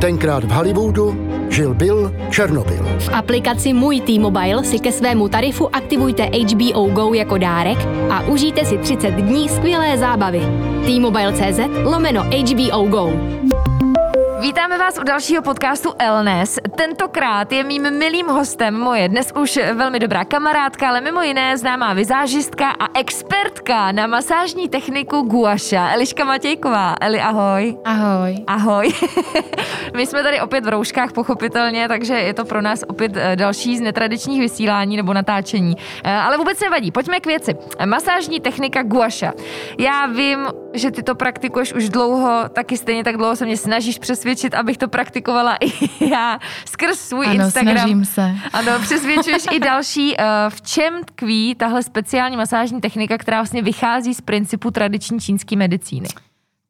Tenkrát v Hollywoodu žil Bill Černobyl. V aplikaci Můj T-Mobile si ke svému tarifu aktivujte HBO Go jako dárek a užijte si 30 dní skvělé zábavy. T-Mobile.cz lomeno HBO Go. Vítáme vás u dalšího podcastu Elnes. Tentokrát je mým milým hostem moje dnes už velmi dobrá kamarádka, ale mimo jiné známá vizážistka a expertka na masážní techniku guaša, Eliška Matějková. Eli, ahoj. Ahoj. Ahoj. My jsme tady opět v rouškách, pochopitelně, takže je to pro nás opět eh, další z netradičních vysílání nebo natáčení. Eh, Ale vůbec nevadí, pojďme k věci. Masážní technika guaša. Já vím, že ty to praktikuješ už dlouho, taky stejně tak dlouho se mě snažíš přesvědčit, abych to praktikovala i já skrz svůj Ano, Instagram. snažím se. Ano, přesvědčuješ i další. Eh, V čem tkví tahle speciální masážní technika, která vlastně vychází z principu tradiční čínské medicíny?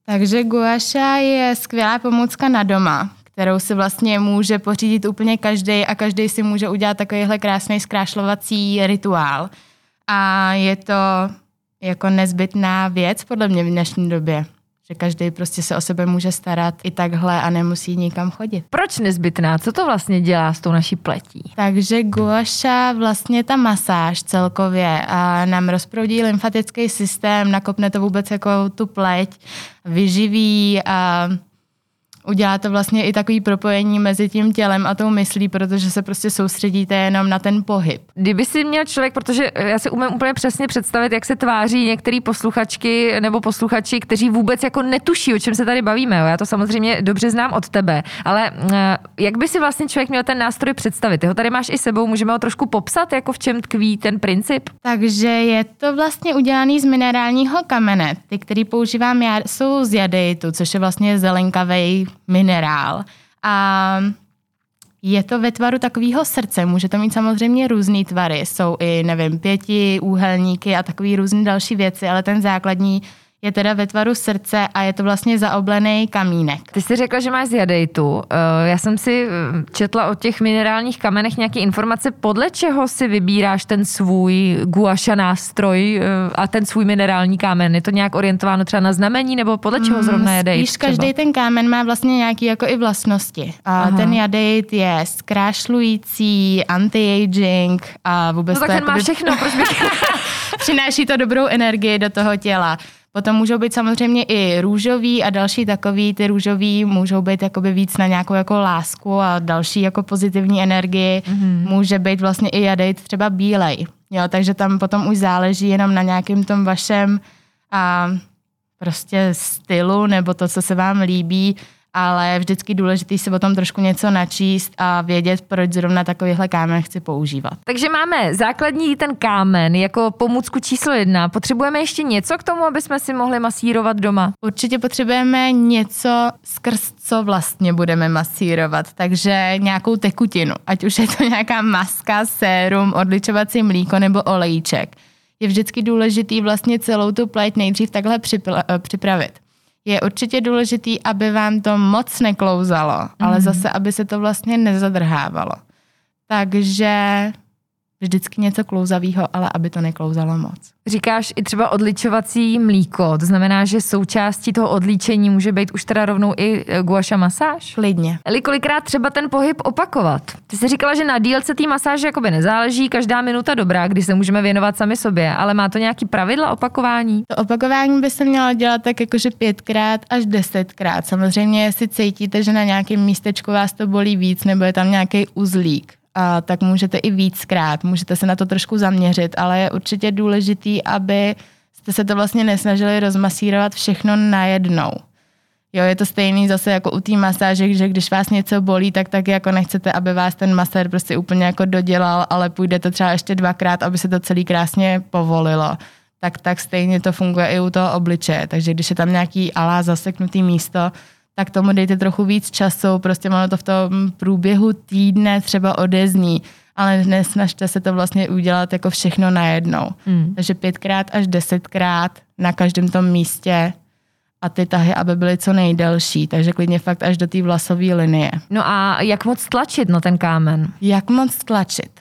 Takže guaša je skvělá pomůcka na doma, kterou si vlastně může pořídit úplně každý a každý si může udělat takovýhle krásný zkrášlovací rituál. A je to jako nezbytná věc podle mě v dnešní době, že každý prostě se o sebe může starat i takhle a nemusí nikam chodit. Proč nezbytná? Co to vlastně dělá s tou naší pletí? Takže guaša, vlastně ta masáž celkově a nám rozproudí lymfatický systém, nakopne to vůbec jako tu pleť, vyživí a udělá to vlastně i takový propojení mezi tím tělem a tou myslí, protože se prostě soustředíte jenom na ten pohyb. Kdyby si měl člověk, protože já si umím úplně přesně představit, jak se tváří některé posluchačky nebo posluchači, kteří vůbec jako netuší, o čem se tady bavíme. Já to samozřejmě dobře znám od tebe, ale eh, jak by si vlastně člověk měl ten nástroj představit? Ty ho tady máš i sebou, můžeme ho trošku popsat, jako v čem tkví ten princip? Takže je to vlastně udělaný z minerálního kamene. Ty, který používám já, jsou z jadeitu, což je vlastně zelenkavý minerál. A je to ve tvaru takového srdce. Může to mít samozřejmě různé tvary. Jsou i, nevím, pěti, úhelníky a takový různé další věci, ale ten základní je teda ve tvaru srdce a je to vlastně zaoblený kamínek. Ty jsi řekla, že máš z jadejtu. Eh, Já jsem si eh, četla o těch minerálních kamenech nějaké informace, podle čeho si vybíráš ten svůj guaša nástroj eh, a ten svůj minerální kámen. Je to nějak orientováno třeba na znamení, nebo podle čeho zrovna jadejt? Mm, Spíš každý ten kámen má vlastně nějaký jako i vlastnosti. A Aha. ten jadeit je zkrášlující, anti-aging a vůbec No tak to ten má všechno, proč bych... přináší to dobrou energii do toho těla. Potom můžou být samozřejmě i růžový a další takový, ty růžový můžou být jakoby víc na nějakou jako lásku a další jako pozitivní energii. Mhm. Mm-hmm. Může být vlastně i jadejt třeba bílej. Jo, takže tam potom už záleží jenom na nějakém tom vašem a prostě stylu nebo to, co se vám líbí, ale je vždycky důležité si o tom trošku něco načíst a vědět, proč zrovna takovýhle kámen chci používat. Takže máme základní ten kámen jako pomůcku číslo jedna. Potřebujeme ještě něco k tomu, aby jsme si mohli masírovat doma? Určitě potřebujeme něco, skrz co vlastně budeme masírovat, takže nějakou tekutinu, ať už je to nějaká maska, sérum, odličovací mlíko nebo olejček. Je vždycky důležitý vlastně celou tu pleť nejdřív takhle eh, připravit. Je určitě důležitý, aby vám to moc neklouzalo, mm. ale zase, aby se to vlastně nezadrhávalo. Takže vždycky něco klouzavého, ale aby to neklouzalo moc. Říkáš i třeba odličovací mlíko, to znamená, že součástí toho odlíčení může být už teda rovnou i eh, guaša masáž? Klidně. Eli, kolikrát třeba ten pohyb opakovat? Ty jsi říkala, že na dílce té masáže jakoby nezáleží, každá minuta dobrá, kdy se můžeme věnovat sami sobě, ale má to nějaký pravidla opakování? To opakování by se mělo dělat tak jakože pětkrát až desetkrát. Samozřejmě, jestli cítíte, že na nějakém místečku vás to bolí víc nebo je tam nějaký uzlík, a tak můžete i víckrát, můžete se na to trošku zaměřit, ale je určitě důležitý, aby jste se to vlastně nesnažili rozmasírovat všechno najednou. Jo, je to stejný zase jako u té masáže, že když vás něco bolí, tak taky jako nechcete, aby vás ten masér prostě úplně jako dodělal, ale půjdete třeba ještě dvakrát, aby se to celý krásně povolilo. Tak, tak stejně to funguje i u toho obličeje. Takže když je tam nějaký alá zaseknutý místo, tak tomu dejte trochu víc času, prostě ono to v tom průběhu týdne třeba odezní ale nesnažte se to vlastně udělat jako všechno najednou. Hmm. Takže pětkrát až desetkrát na každém tom místě a ty tahy, aby byly co nejdelší, takže klidně fakt až do té vlasové linie. No a jak moc tlačit na ten kámen? Jak moc tlačit?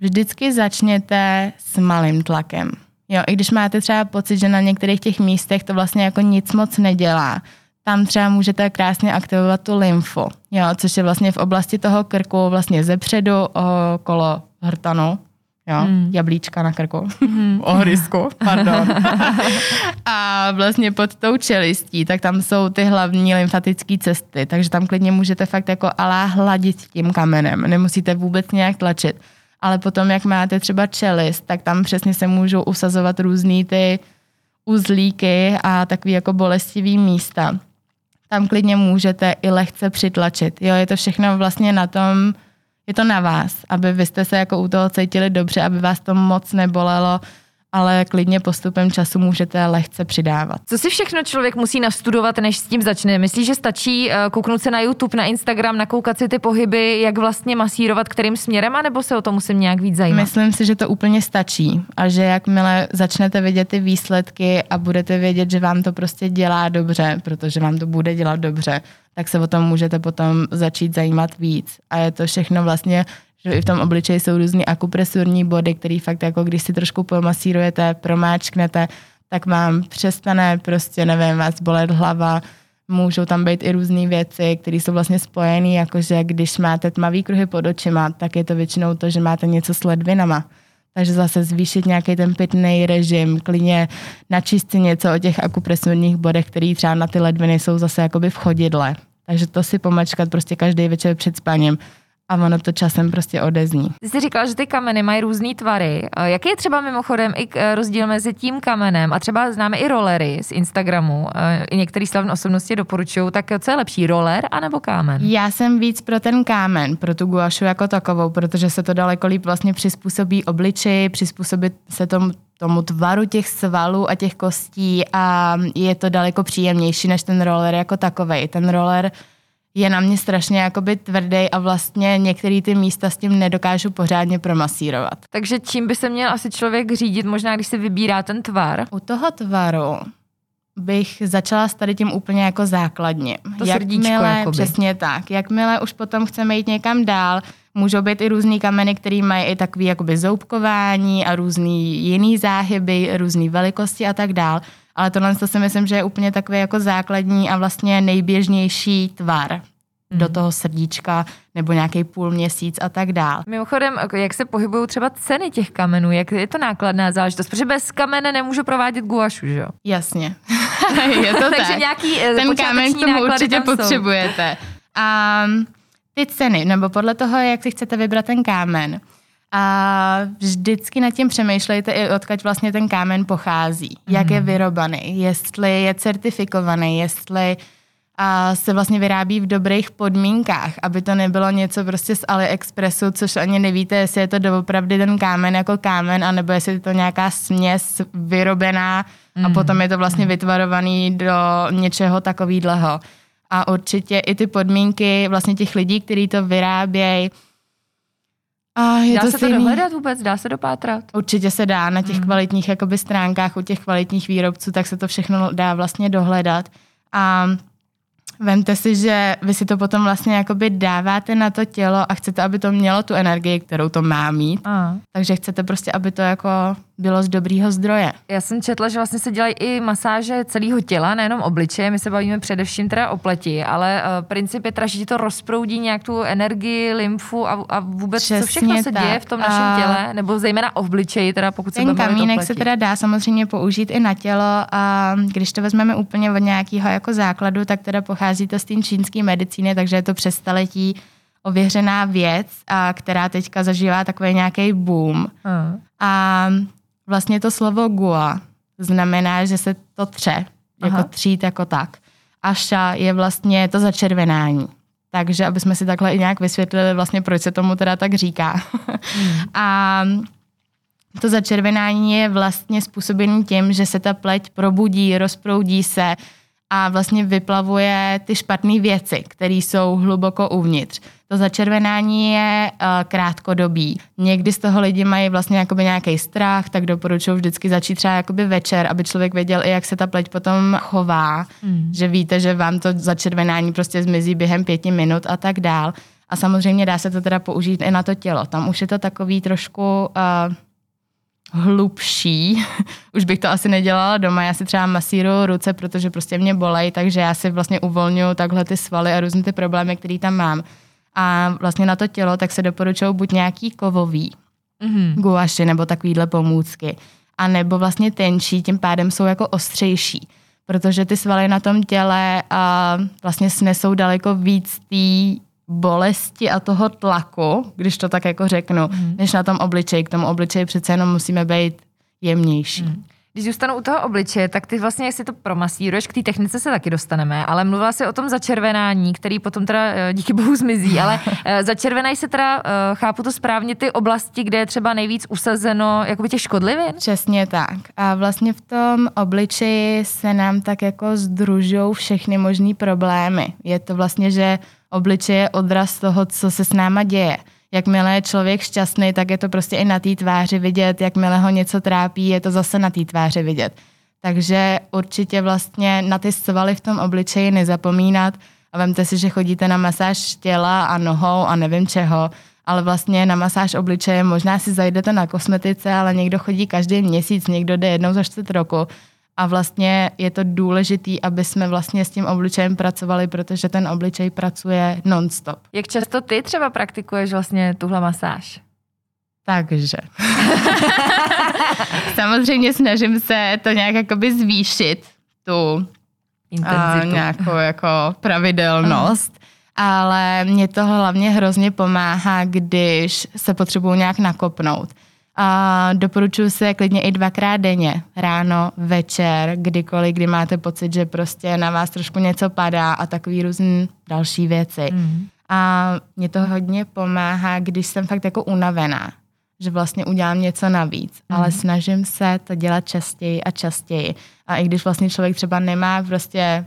Vždycky začněte s malým tlakem. Jo, i když máte třeba pocit, že na některých těch místech to vlastně jako nic moc nedělá, tam třeba můžete krásně aktivovat tu lymfu, jo, což je vlastně v oblasti toho krku, vlastně ze předu okolo hrtanu, jo, mm. jablíčka na krku, mm. ohrysku, pardon. a vlastně pod tou čelistí, tak tam jsou ty hlavní lymfatické cesty, takže tam klidně můžete fakt jako alá hladit tím kamenem, nemusíte vůbec nějak tlačit. Ale potom, jak máte třeba čelist, tak tam přesně se můžou usazovat různý ty uzlíky a takový jako bolestivý místa tam klidně můžete i lehce přitlačit. Jo, je to všechno vlastně na tom, je to na vás, aby vy jste se jako u toho cítili dobře, aby vás to moc nebolelo, ale klidně postupem času můžete lehce přidávat. Co si všechno člověk musí nastudovat, než s tím začne? Myslíš, že stačí eh, kouknout se na YouTube, na Instagram, nakoukat si ty pohyby, jak vlastně masírovat, kterým směrem, anebo se o to musím nějak víc zajímat? Myslím si, že to úplně stačí a že jakmile začnete vidět ty výsledky a budete vědět, že vám to prostě dělá dobře, protože vám to bude dělat dobře, tak se o tom můžete potom začít zajímat víc. A je to všechno vlastně že i v tom obličeji jsou různý akupresurní body, který fakt jako když si trošku pomasírujete, promáčknete, tak vám přestane prostě, nevím, vás bolet hlava, můžou tam být i různé věci, které jsou vlastně spojené, jakože když máte tmavý kruhy pod očima, tak je to většinou to, že máte něco s ledvinama. Takže zase zvýšit nějaký ten pitný režim, klidně načíst si něco o těch akupresurních bodech, které třeba na ty ledviny jsou zase jakoby v chodidle. Takže to si pomačkat prostě každý večer před spaním a ono to časem prostě odezní. Ty jsi říkala, že ty kameny mají různé tvary. Jaký je třeba mimochodem i eh, rozdíl mezi tím kamenem a třeba známe i rollery z Instagramu. Eh, I některé slavné osobnosti doporučují, tak co je lepší, roller anebo kámen? Já jsem víc pro ten kámen, pro tu guašu jako takovou, protože se to daleko líp vlastně přizpůsobí obličeji, přizpůsobí se tomu tomu tvaru těch svalů a těch kostí a je to daleko příjemnější než ten roller jako takovej. Ten roller je na mě strašně jakoby tvrdý a vlastně některé ty místa s tím nedokážu pořádně promasírovat. Takže čím by se měl asi člověk řídit, možná když se vybírá ten tvar? U toho tvaru bych začala s tady tím úplně jako základně. To jakmile, jakoby. Přesně tak. Jakmile už potom chceme jít někam dál, můžou být i různý kameny, které mají i takový jakoby zoubkování a různý jiný záhyby, různé velikosti a tak dál ale tohle to si myslím, že je úplně takový jako základní a vlastně nejběžnější tvar do toho srdíčka nebo nějaký půl měsíc a tak dál. Mimochodem, jak se pohybují třeba ceny těch kamenů, jak je to nákladná záležitost, protože bez kamene nemůžu provádět guašu, že jo? Jasně. je to Takže tak. nějaký eh, Ten kámen k tomu určitě potřebujete. A ty ceny, nebo podle toho, jak si chcete vybrat ten kámen, a vždycky nad tím přemýšlejte i odkud vlastně ten kámen pochází, jak je mhm. vyrobaný, jestli je certifikovaný, jestli a se vlastně vyrábí v dobrých podmínkách, aby to nebylo něco prostě z AliExpressu, což ani nevíte, jestli je to doopravdy ten kámen jako kámen, anebo jestli je to nějaká směs vyrobená mm. a mhm. potom je to vlastně vytvarovaný do něčeho takového. A určitě i ty podmínky vlastně těch lidí, kteří to vyrábějí, a je dá to se stejný. to dohledat vůbec? Dá se dopátrat? Určitě se dá na těch hmm. kvalitních jakoby, stránkách u těch kvalitních výrobců, tak se to všechno dá vlastně dohledat. A Vemte si, že vy si to potom vlastně jakoby dáváte na to tělo a chcete, aby to mělo tu energii, kterou to má mít. A. Takže chcete prostě, aby to jako bylo z dobrýho zdroje. Já jsem četla, že vlastně se dělají i masáže celého těla, nejenom obličeje, my se bavíme především teda o pleti, ale uh, princip je teda, že to rozproudí nějak tu energii, lymfu a, a vůbec Přesně co všechno se tak. děje v tom našem a... těle, nebo zejména o obličeji, teda pokud Ten se bavíme kamínek se teda dá samozřejmě použít i na tělo a když to vezmeme úplně od nějakého jako základu, tak teda pochází to z té čínské medicíny, takže je to přes staletí ověřená věc, a která teďka zažívá takový nějaký boom. Hmm. A Vlastně to slovo gua znamená, že se to tře, jako třít jako tak. A ša je vlastně to začervenání. Takže aby jsme si takhle i nějak vysvětlili vlastně, proč se tomu teda tak říká. Hmm. A to začervenání je vlastně způsobené tím, že se ta pleť probudí, rozproudí se a vlastně vyplavuje ty špatné věci, které jsou hluboko uvnitř. To začervenání je uh, krátkodobý. Někdy z toho lidi mají vlastně jakoby nějaký strach, tak doporučuji vždycky začít třeba jakoby večer, aby člověk věděl i, jak se ta pleť potom chová, mm. že víte, že vám to začervenání prostě zmizí během pěti minut a tak dál. A samozřejmě dá se to teda použít i na to tělo. Tam už je to takový trošku uh, hlubší. Už bych to asi nedělala doma. Já si třeba masíruju ruce, protože prostě mě bolej, takže já si vlastně uvolňuju takhle ty svaly a různé ty problémy, které tam mám. A vlastně na to tělo tak se doporučují buď nějaký kovový mm-hmm. guaši nebo takovýhle pomůcky, a nebo vlastně tenčí, tím pádem jsou jako ostřejší protože ty svaly na tom těle a vlastně snesou daleko víc té bolesti a toho tlaku, když to tak jako řeknu, mm. než na tom obličeji. K tomu obličeji přece jenom musíme být jemnější. Mm. Když zůstanu u toho obličeje, tak ty vlastně, jestli to promasíruješ, k té technice se taky dostaneme, ale mluvila si o tom začervenání, který potom teda eh, díky bohu zmizí, ale eh, začervenají se teda, eh, chápu to správně, ty oblasti, kde je třeba nejvíc usazeno jakoby těch škodlivin? Přesně tak. A vlastně v tom obličeji se nám tak jako združují všechny možné problémy. Je to vlastně, že obličej je odraz toho, co se s náma děje. Jakmile je člověk šťastný, tak je to prostě i na té tváři vidět. Jakmile ho něco trápí, je to zase na té tváři vidět. Takže určitě vlastně na ty svaly v tom obličeji nezapomínat a vemte si, že chodíte na masáž těla a nohou a nevím čeho, ale vlastně na masáž obličeje možná si zajdete na kosmetice, ale někdo chodí každý měsíc, někdo jde jednou za čtvrt roku a vlastně je to důležitý, aby jsme vlastně s tím obličejem pracovali, protože ten obličej pracuje non-stop. Jak často ty třeba praktikuješ vlastně tuhle masáž? Takže. Samozřejmě snažím se to nějak jakoby zvýšit, tu Intenzitu. A, nějakou jako pravidelnost. Ale mě to hlavně hrozně pomáhá, když se potřebuju nějak nakopnout. A doporučuji se klidně i dvakrát denně, ráno, večer, kdykoliv, kdy máte pocit, že prostě na vás trošku něco padá a takový různý další věci. Mm. A mě to hodně pomáhá, když jsem fakt jako unavená, že vlastně udělám něco navíc, mm. ale snažím se to dělat častěji a častěji. A i když vlastně člověk třeba nemá prostě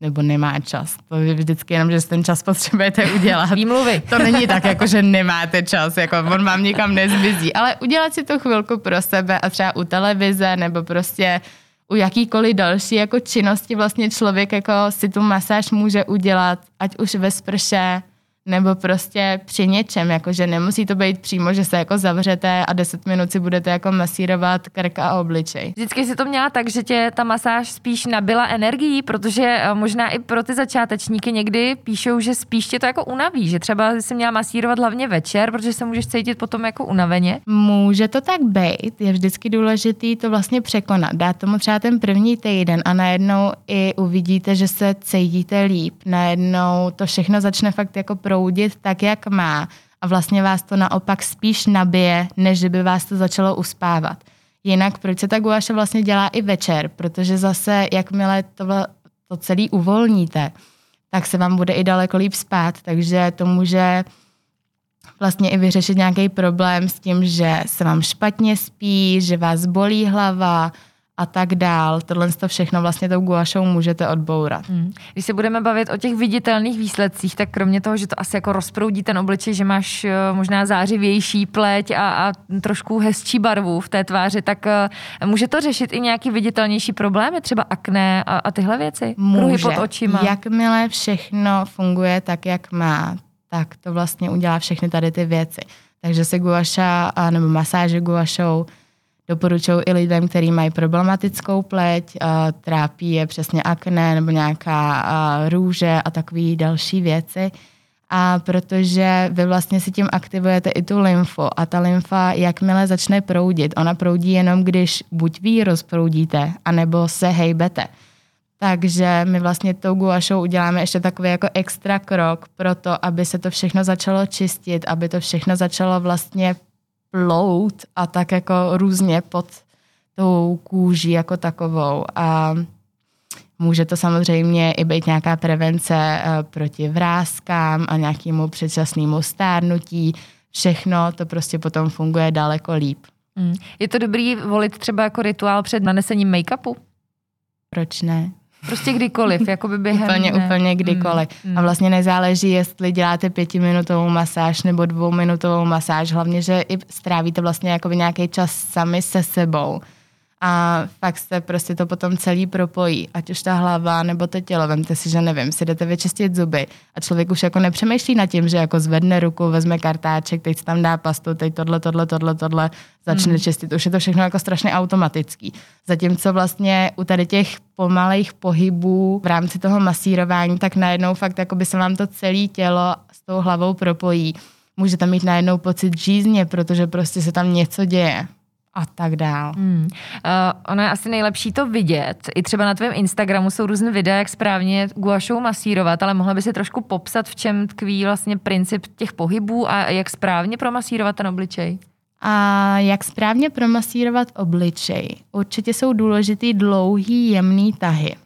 nebo nemá čas. To je vždycky jenom, že ten čas potřebujete udělat. Výmluvy. To není tak, jako že nemáte čas, jako on vám nikam nezmizí, ale udělat si tu chvilku pro sebe a třeba u televize nebo prostě u jakýkoliv další jako činnosti vlastně člověk jako si tu masáž může udělat, ať už ve sprše, nebo prostě při něčem, jakože nemusí to být přímo, že se jako zavřete a 10 minut si budete jako masírovat krk a obličej. Vždycky si to měla tak, že tě ta masáž spíš nabila energií, protože eh, možná i pro ty začátečníky někdy píšou, že spíš tě to jako unaví, že třeba si měla masírovat hlavně večer, protože se můžeš cítit potom jako unaveně. Může to tak být, je vždycky důležitý to vlastně překonat. Dát tomu třeba ten první týden a najednou i uvidíte, že se cítíte líp. Najednou to všechno začne fakt jako pro proudit tak, jak má. A vlastně vás to naopak spíš nabije, než by vás to začalo uspávat. Jinak proč se ta guaše vlastně dělá i večer, protože zase jakmile to, to celý uvolníte, tak se vám bude i daleko líp spát, takže to může vlastně i vyřešit nějaký problém s tím, že se vám špatně spí, že vás bolí hlava, a tak dál. Tohle to všechno vlastně tou guašou můžete odbourat. Hmm. Když se budeme bavit o těch viditelných výsledcích, tak kromě toho, že to asi jako rozproudí ten obličej, že máš eh, možná zářivější pleť a, a trošku hezčí barvu v té tváři, tak uh, může to řešit i nějaký viditelnější problémy, třeba akné a, a tyhle věci? Může. Kruhy pod očima. Jakmile všechno funguje tak, jak má, tak to vlastně udělá všechny tady ty věci. Takže se guaša nebo masáže guašou Doporučuji i lidem, kteří mají problematickou pleť, trápí je přesně akné nebo nějaká růže a takové další věci. A protože vy vlastně si tím aktivujete i tu lymfu a ta lymfa, jakmile začne proudit, ona proudí jenom, když buď vy rozproudíte, anebo se hejbete. Takže my vlastně tou guašou uděláme ještě takový jako extra krok pro to, aby se to všechno začalo čistit, aby to všechno začalo vlastně plout a tak jako různě pod tou kůží jako takovou. A může to samozřejmě i být nějaká prevence eh, proti vrázkám a nějakému předčasnému stárnutí. Všechno to prostě potom funguje daleko líp. Mm. Je to dobrý volit třeba jako rituál před nanesením make-upu? Proč ne? Prostě kdykoliv, jako by během Úplně, dne. úplně kdykoliv. Mm, A vlastně nezáleží, jestli děláte pětiminutovou masáž nebo dvouminutovou masáž, hlavně, že i strávíte vlastně jakoby nějaký čas sami se sebou. A fakt se prostě to potom celý propojí, ať už ta hlava nebo to tělo. Vemte si, že nevím, si jdete vyčistit zuby a člověk už jako nepřemýšlí nad tím, že jako zvedne ruku, vezme kartáček, teď tam dá pastu, teď tohle, tohle, tohle, tohle, začne hmm. čistit. Už je to všechno jako strašně automatický. Zatímco vlastně u tady těch pomalejch pohybů v rámci toho masírování, tak najednou fakt jako by se vám to celé tělo s tou hlavou propojí. Můžete mít najednou pocit žízně, protože prostě se tam něco děje a tak dál. Hmm. Uh, ono je asi nejlepší to vidět. I třeba na tvém Instagramu jsou různé videa, jak správně guašou masírovat, ale mohla by si trošku popsat, v čem tkví vlastně princip těch pohybů a jak správně promasírovat ten obličej? A jak správně promasírovat obličej? Určitě jsou důležitý dlouhý, jemný tahy.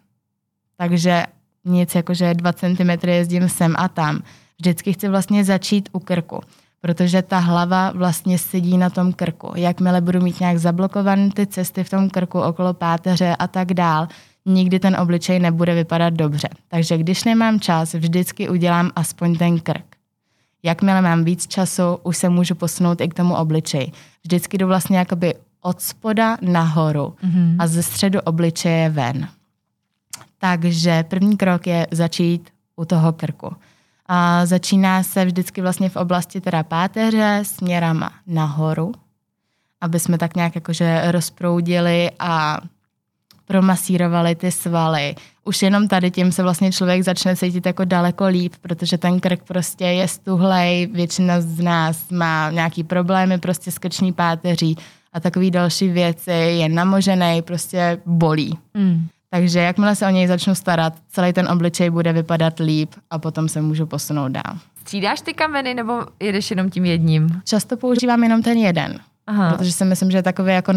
Takže nic jako, že 2 cm jezdím sem a tam. Vždycky chci vlastně začít u krku, protože ta hlava vlastně sedí na tom krku. Jakmile budu mít nějak zablokované ty cesty v tom krku okolo páteře a tak dál, nikdy ten obličej nebude vypadat dobře. Takže když nemám čas, vždycky udělám aspoň ten krk. Jakmile mám víc času, už se můžu posunout i k tomu obličeji. Vždycky jdu vlastně jakoby od spoda nahoru mm-hmm. a ze středu obličeje ven. Takže první krok je začít u toho krku. A začíná se vždycky vlastně v oblasti teda páteře směrama nahoru, aby jsme tak nějak jakože rozproudili a promasírovali ty svaly. Už jenom tady tím se vlastně člověk začne cítit jako daleko líp, protože ten krk prostě je stuhlej, většina z nás má nějaký problémy prostě s krční páteří a takový další věci, je namožený, prostě bolí. Mm. Takže jakmile se o něj začnu starat, celý ten obličej bude vypadat líp a potom se můžu posunout dál. Střídáš ty kameny nebo jedeš jenom tím jedním? Často používám jenom ten jeden, Aha. protože si myslím, že je takový jako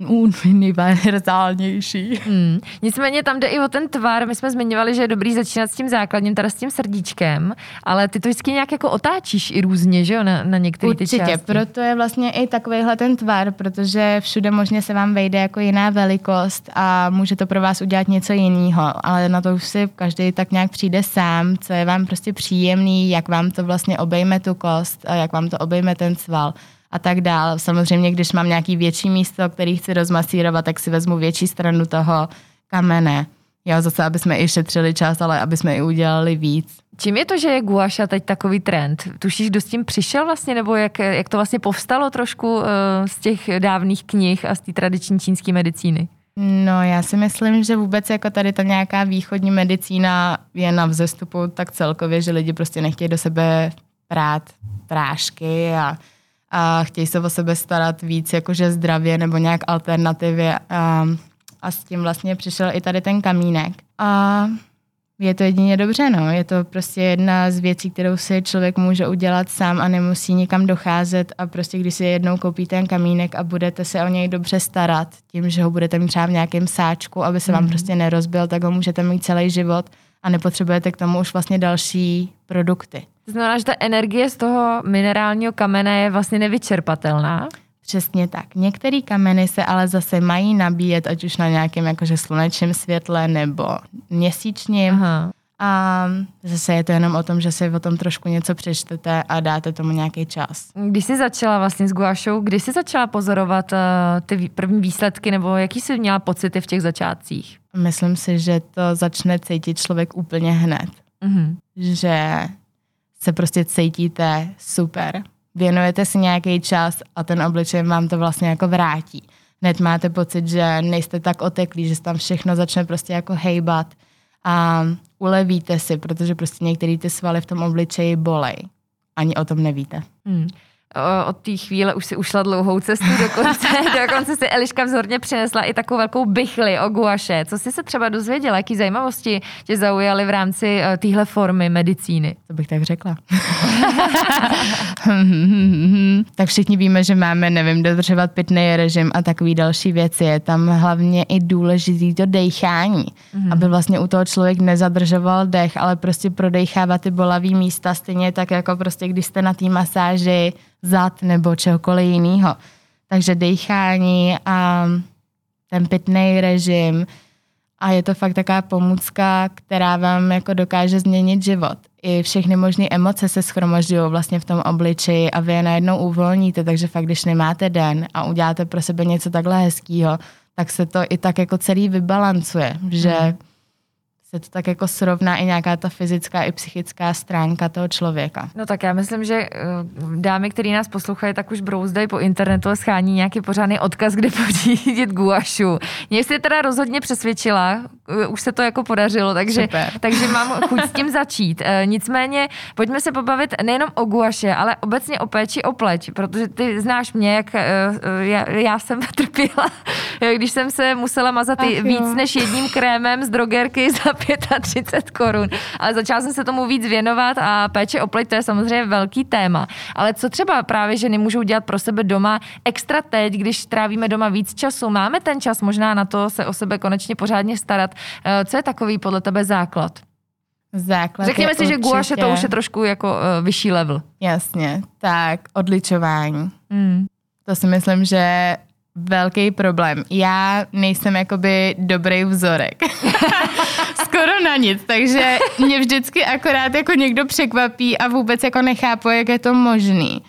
nejuniverzálnější. Hmm. Nicméně tam jde i o ten tvar. My jsme zmiňovali, že je dobrý začínat s tím základním, teda s tím srdíčkem, ale ty to vždycky nějak jako otáčíš i různě, že jo, na, na některé ty Určitě, části. proto je vlastně i takovýhle ten tvar, protože všude možně se vám vejde jako jiná velikost a může to pro vás udělat něco jiného, ale na to už si každý tak nějak přijde sám, co je vám prostě příjemný, jak vám to vlastně obejme tu kost a jak vám to obejme ten sval a tak dál. Samozřejmě, když mám nějaký větší místo, který chci rozmasírovat, tak si vezmu větší stranu toho kamene. Jo, zase, aby jsme i šetřili čas, ale aby jsme i udělali víc. Čím je to, že je guaša teď takový trend? Tušíš, kdo s tím přišel vlastně, nebo jak, jak to vlastně povstalo trošku uh, z těch dávných knih a z té tradiční čínské medicíny? No, já si myslím, že vůbec jako tady ta nějaká východní medicína je na vzestupu tak celkově, že lidi prostě nechtějí do sebe prát prášky a, a chtějí se o sebe starat víc jakože zdravě nebo nějak alternativě a, a s tím vlastně přišel i tady ten kamínek. A je to jedině dobře, no. Je to prostě jedna z věcí, kterou si člověk může udělat sám a nemusí nikam docházet a prostě když si jednou koupíte ten kamínek a budete se o něj dobře starat, tím, že ho budete mít třeba v nějakém sáčku, aby se vám mm. prostě nerozbil, tak ho můžete mít celý život a nepotřebujete k tomu už vlastně další produkty. Znamená, že ta energie z toho minerálního kamene je vlastně nevyčerpatelná. Přesně tak. Některé kameny se ale zase mají nabíjet, ať už na nějakém jakože slunečním světle nebo měsíčním. Aha. A zase je to jenom o tom, že si o tom trošku něco přečtete a dáte tomu nějaký čas. Když jsi začala vlastně s guašou, kdy jsi začala pozorovat uh, ty první výsledky, nebo jaký jsi měla pocity v těch začátcích? Myslím si, že to začne cítit člověk úplně hned. Mhm. Že se prostě cítíte super. Věnujete si nějaký čas a ten obličej vám to vlastně jako vrátí. Hned máte pocit, že nejste tak oteklí, že se tam všechno začne prostě jako hejbat a ulevíte si, protože prostě některé ty svaly v tom obličeji bolej. Ani o tom nevíte. Hmm. Od té chvíle už si ušla dlouhou cestu, dokonce, dokonce si Eliška vzorně přinesla i takovou velkou bychli o guaše. Co jsi se třeba dozvěděla, jaký zajímavosti tě zaujaly v rámci eh, téhle formy medicíny? To bych tak řekla. tak všichni víme, že máme, nevím, dodržovat pitný režim a takový další věci. Je tam hlavně i důležitý to dechání, mm-hmm. aby vlastně u toho člověk nezadržoval dech, ale prostě prodechává ty bolavý místa stejně tak jako prostě, když jste na té masáži zad nebo čehokoliv jiného. Takže dechání a ten pitný režim A je to fakt taková pomůcka, která vám jako dokáže změnit život. I všechny možné emoce se schromažďují vlastně v tom obličeji a vy je najednou uvolníte, takže fakt, když nemáte den a uděláte pro sebe něco takhle hezkého, tak se to i tak jako celý vybalancuje, že hmm se to tak jako srovná i nějaká ta fyzická i psychická stránka toho člověka. No tak já myslím, že eh, dámy, které nás poslouchají, tak už brouzdají po internetu a schání nějaký pořádný odkaz, kde pořídit guašu. Mě jsi teda rozhodně přesvědčila, eh, už se to jako podařilo, takže, takže mám chuť s tím začít. Eh, nicméně pojďme se pobavit nejenom o guaše, ale obecně o péči o pleť, protože ty znáš mě, jak já, já jsem trpěla, když jsem se musela mazat Ach, víc než jedním krémem z drogerky za 35 korun. Ale začala jsem se tomu víc věnovat a péče o pleť to je samozřejmě velký téma. Ale co třeba právě ženy můžou dělat pro sebe doma extra teď, když trávíme doma víc času? Máme ten čas možná na to se o sebe konečně pořádně starat. Eh, co je takový podle tebe základ? Základ Řekněme si, určitě... že guaše to už je trošku jako uh, vyšší level. Jasně, tak odličování. Mm. To si myslím, že velký problém. Já nejsem jakoby dobrý vzorek. Skoro na nic, takže mě vždycky akorát jako někdo překvapí a vůbec jako nechápu, jak je to možný.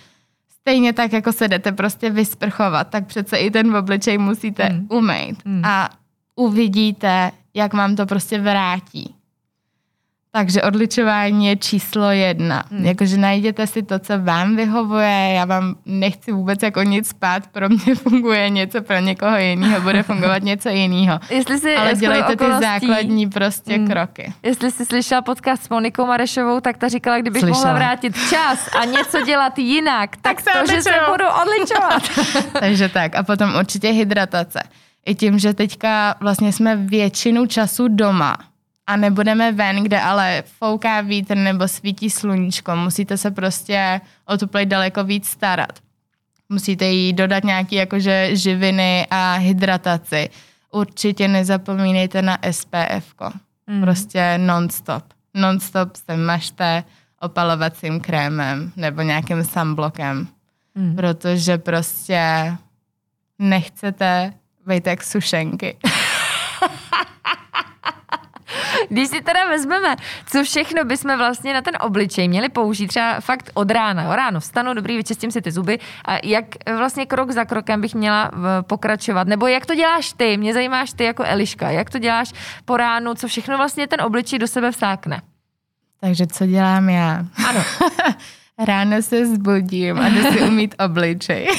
Stejně tak, jako se jdete prostě vysprchovat, tak přece i ten obličej musíte mm. umýt. Mm. A uvidíte, jak vám to prostě vrátí. Takže odličování je číslo jedna. Hmm. Jakože najděte si to, co vám vyhovuje. Já vám nechci vůbec jako nic spát. Pro mě funguje něco, pro někoho jiného bude fungovat něco jiného. Jestli si Ale dělejte ty základní prostě hmm. kroky. Jestli jsi slyšela podcast s Monikou Marešovou, tak ta říkala, kdybych slyšela. mohla vrátit čas a něco dělat jinak, tak, tak to, že se budu odličovat. Takže tak. A potom určitě hydratace. I tím, že teďka vlastně jsme většinu času doma, a nebudeme ven, kde ale fouká vítr nebo svítí sluníčko. Musíte se prostě o tu pleť daleko víc starat. Musíte jí dodat nějaké jakože živiny a hydrataci. Určitě nezapomínejte na SPF. Mm. Prostě non-stop. Non-stop se mažte opalovacím krémem nebo nějakým sunblockem. Mm. Protože prostě nechcete být jak sušenky. Když si teda vezmeme, co všechno bychom vlastně na ten obličej měli použít, třeba fakt od rána. O ráno vstanu, dobrý, vyčistím si ty zuby a jak vlastně krok za krokem bych měla pokračovat. Nebo jak to děláš ty? Mě zajímáš ty jako Eliška. Jak to děláš po ránu? Co všechno vlastně ten obličej do sebe vsákne? Takže co dělám já? Ano. Ráno se zbudím a jdu si umít obličej.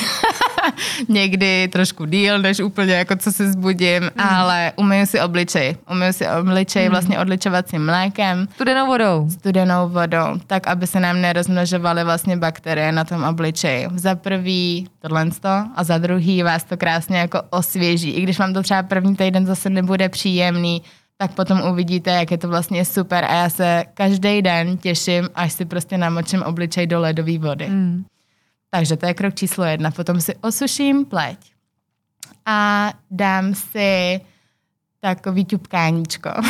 Někdy trošku díl, než úplně jako co se zbudím, mm. ale umiju si obličej. Umiju si obličej mm. vlastně odličovacím mlékem. Studenou vodou. Studenou vodou, tak aby se nám nerozmnožovaly vlastně bakterie na tom obličeji. Za prvý tohle a za druhý vás to krásně jako osvěží. I když vám to třeba první týden zase nebude příjemný, tak potom uvidíte, jak je to vlastně super a já se každý den těším, až si prostě namočím obličej do ledové vody. Mm. Takže to je krok číslo jedna. Potom si osuším pleť a dám si takový ťupkáníčko.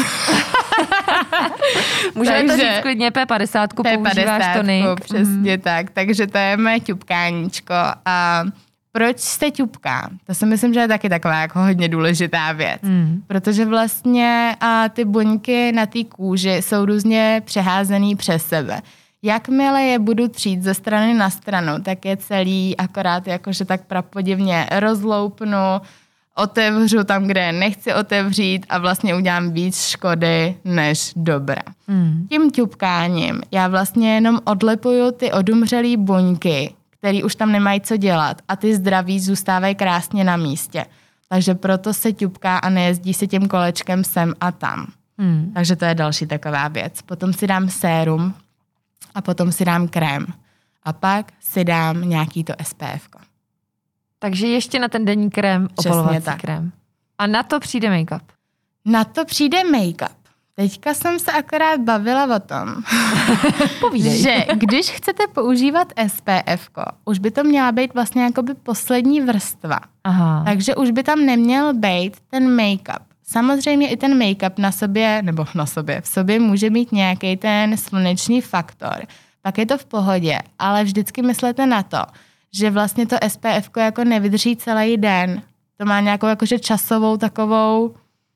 Můžeme Takže, to říct klidně P50, P50 používáš Tony. přesně mm. tak. Takže to je moje ťupkáníčko a proč se ťupká? To si myslím, že je taky taková jako hodně důležitá věc. Mm. Protože vlastně a ty buňky na té kůži jsou různě přeházený přes sebe. Jakmile je budu třít ze strany na stranu, tak je celý akorát jakože tak prapodivně rozloupnu, otevřu tam, kde nechci otevřít a vlastně udělám víc škody než dobra. Mm. Tím ťupkáním já vlastně jenom odlepuju ty odumřelé buňky, který už tam nemají co dělat a ty zdraví zůstávají krásně na místě. Takže proto se ťupká a nejezdí se tím kolečkem sem a tam. Hmm. Takže to je další taková věc. Potom si dám sérum a potom si dám krém. A pak si dám nějaký to SPF. Takže ještě na ten denní krém, opalovací krém. A na to přijde make-up. Na to přijde make-up. Teďka jsem se akorát bavila o tom, že když chcete používat SPF, už by to měla být vlastně jakoby poslední vrstva. Aha. Takže už by tam neměl být ten make-up. Samozřejmě i ten make-up na sobě, nebo na sobě, v sobě může mít nějaký ten sluneční faktor. Pak je to v pohodě, ale vždycky myslete na to, že vlastně to SPF jako nevydrží celý den. To má nějakou jakože časovou takovou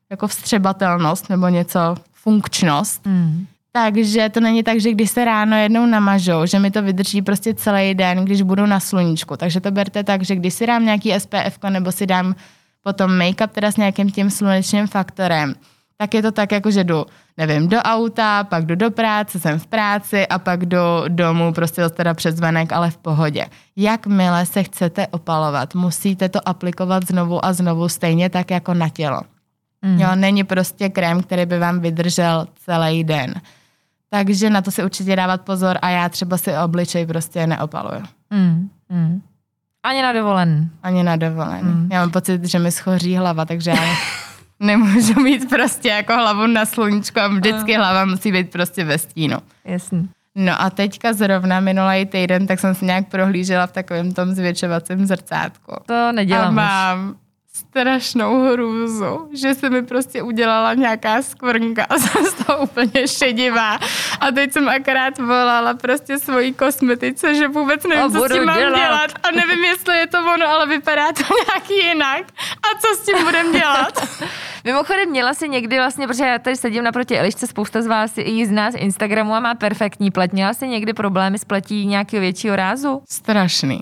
jako vstřebatelnost nebo něco funkčnost. Mm. Takže to není tak, že když se ráno jednou namažou, že mi to vydrží prostě celý den, když budu na sluníčku. Takže to berte tak, že když si dám nějaký SPF nebo si dám potom make-up teda s nějakým tím slunečním faktorem, tak je to tak, jako že jdu, nevím, do auta, pak jdu do práce, jsem v práci a pak jdu domů prostě teda přes zvenek, ale v pohodě. Jakmile se chcete opalovat, musíte to aplikovat znovu a znovu stejně tak jako na tělo. Mm. Jo, není prostě krém, který by vám vydržel celý den. Takže na to si určitě dávat pozor a já třeba si obličej prostě neopaluju. Mm. Mm. Ani na dovolen. Ani na dovolen. Mm. Já mám pocit, že mi schoří hlava, takže já nemůžu mít prostě jako hlavu na sluníčku a vždycky hlava musí být prostě ve stínu. Jasný. No a teďka zrovna minulý týden, tak jsem si nějak prohlížela v takovém tom zvětšovacím zrcátku. To nedělám A mám strašnou hrůzu, že se mi prostě udělala nějaká skvrnka a jsem z toho úplně šedivá. A teď jsem akorát volala prostě svojí kosmetice, že vůbec nevím, A co s tím mám dělat. dělat. A nevím, jestli je to ono, ale vypadá to nějaký jinak. A co s tím budem dělat? Mimochodem, měla si někdy vlastně, protože já tady sedím naproti Elišce, spousta z vás i zná z Instagramu a má perfektní pleť. Měla jsi někdy problémy s pletí nějakého většího rázu? Strašný.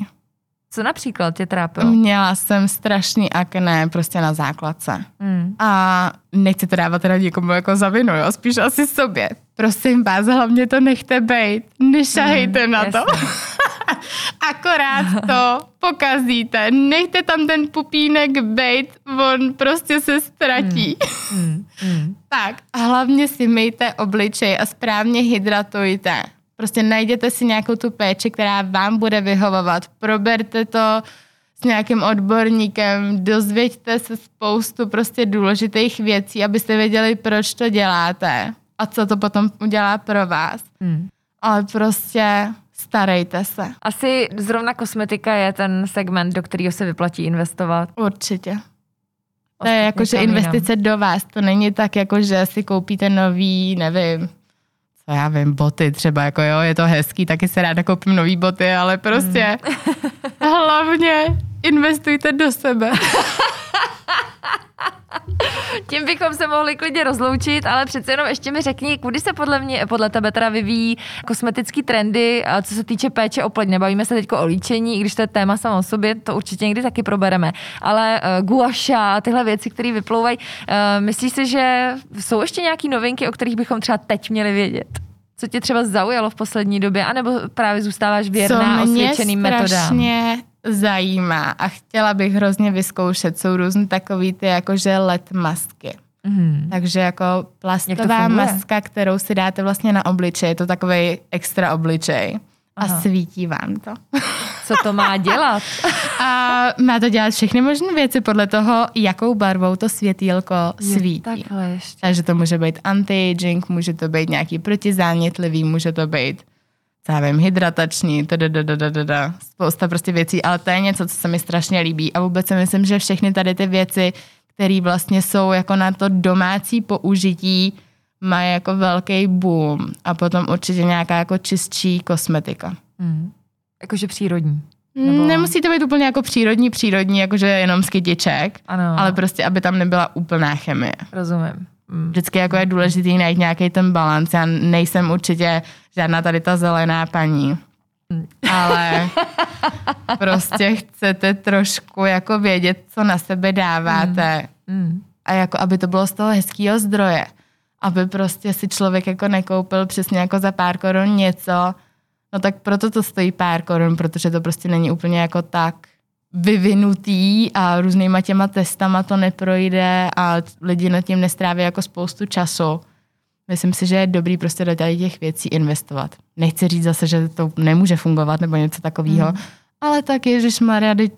Co například tě trápilo? Měla jsem strašný akné prostě na základce. Mm. A nechci to dávat teda někomu jako za vinu, jo? spíš asi sobě. Prosím vás, hlavně to nechte bejt. Nešahejte Mm, na to. jasně. Akorát to pokazíte. Nechte tam ten pupínek bejt, on prostě se ztratí. Mm. Mm. Tak a hlavně si myjte obličej a správně hydratujte. Prostě najděte si nějakou tu péči, která vám bude vyhovovat. Proberte to s nějakým odborníkem, dozvěďte se spoustu prostě důležitých věcí, abyste věděli, proč to děláte a co to potom udělá pro vás. Mm. Ale prostě starejte se. Asi zrovna kosmetika je ten segment, do kterého se vyplatí investovat. Určitě. To je jako, že kam jinam. investice do vás. To není tak, jako, že si koupíte nový, nevím, co já vím, boty třeba, jako jo, je to hezký, taky se ráda koupím nový boty, ale prostě hlavně investujte do sebe. Tím bychom se mohli klidně rozloučit, ale přece jenom ještě mi řekni, kudy se podle mě, podle tebe teda vyvíjí kosmetický trendy, a co se týče péče o pleť. Nebavíme se teď o líčení, i když to je téma samo o sobě, to určitě někdy taky probereme. Ale uh, guaša a tyhle věci, které vyplouvají, uh, myslíš si, že jsou ještě nějaké novinky, o kterých bychom třeba teď měli vědět? Co tě třeba zaujalo v poslední době, anebo právě zůstáváš věrná Co mě osvědčeným metodám? strašně zajímá a chtěla bych hrozně vyzkoušet, jsou různé takový ty jakože LED masky. Mhm. Takže jako plastová maska, kterou si dáte vlastně na obličej, je to takový extra obličej. A Aha. svítí vám to. Co to má dělat? A má to dělat všechny možné věci podle toho, jakou barvou to světýlko svítí. Takhle ještě. Takže to může být anti-aging, může to být nějaký protizánětlivý, může to být já vím, hydratační, tadadadadadada, spousta prostě věcí, ale to je něco, co se mi strašně líbí a vůbec si myslím, že všechny tady ty věci, které vlastně jsou jako na to domácí použití, mají jako velký boom a potom určitě nějaká jako čistší kosmetika. Hmm. Jakože přírodní. Nebo... Nemusí to být úplně jako přírodní, přírodní, jakože jenom z kytiček, Ano. ale prostě, aby tam nebyla úplná chemie. Rozumím. Vždycky jako je důležitý najít nějaký ten balans. Já nejsem určitě žádná tady ta zelená paní, ale prostě chcete trošku jako vědět, co na sebe dáváte Hmm. a jako aby to bylo z toho hezkého zdroje. Aby prostě si člověk jako nekoupil přesně jako za pár korun něco, no tak proto to stojí pár korun, protože to prostě není úplně jako tak vyvinutý a různýma těma testama to neprojde a lidi nad tím nestráví jako spoustu času. Myslím si, že je dobrý prostě do těch věcí investovat. Nechci říct zase, že to nemůže fungovat nebo něco takového, mm. ale tak Maria, teď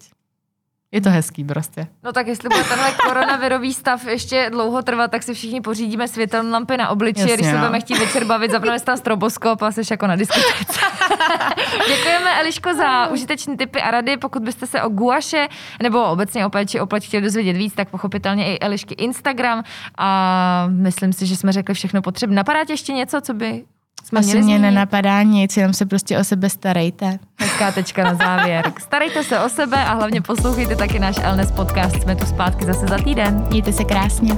je to hezký prostě. No tak jestli bude tenhle koronavirový stav ještě dlouho trvat, tak si všichni pořídíme světelné lampy na obličeji, Jasně, když se no. budeme chtít večer bavit, zapneme si tam stroboskop a jsi jako na diskotéce. Děkujeme Eliško za užitečné tipy a rady. Pokud byste se o guaše nebo obecně o péči o pleť chtěli dozvědět víc, tak pochopitelně i Elišky Instagram a myslím si, že jsme řekli všechno potřebné. Napadá tě ještě něco, co by jsme Asi mě nenapadá nic, jenom se prostě o sebe starejte. Hezká tečka na závěr. Starejte se o sebe a hlavně poslouchejte taky náš Elnes podcast. Jsme tu zpátky zase za týden. Mějte se krásně.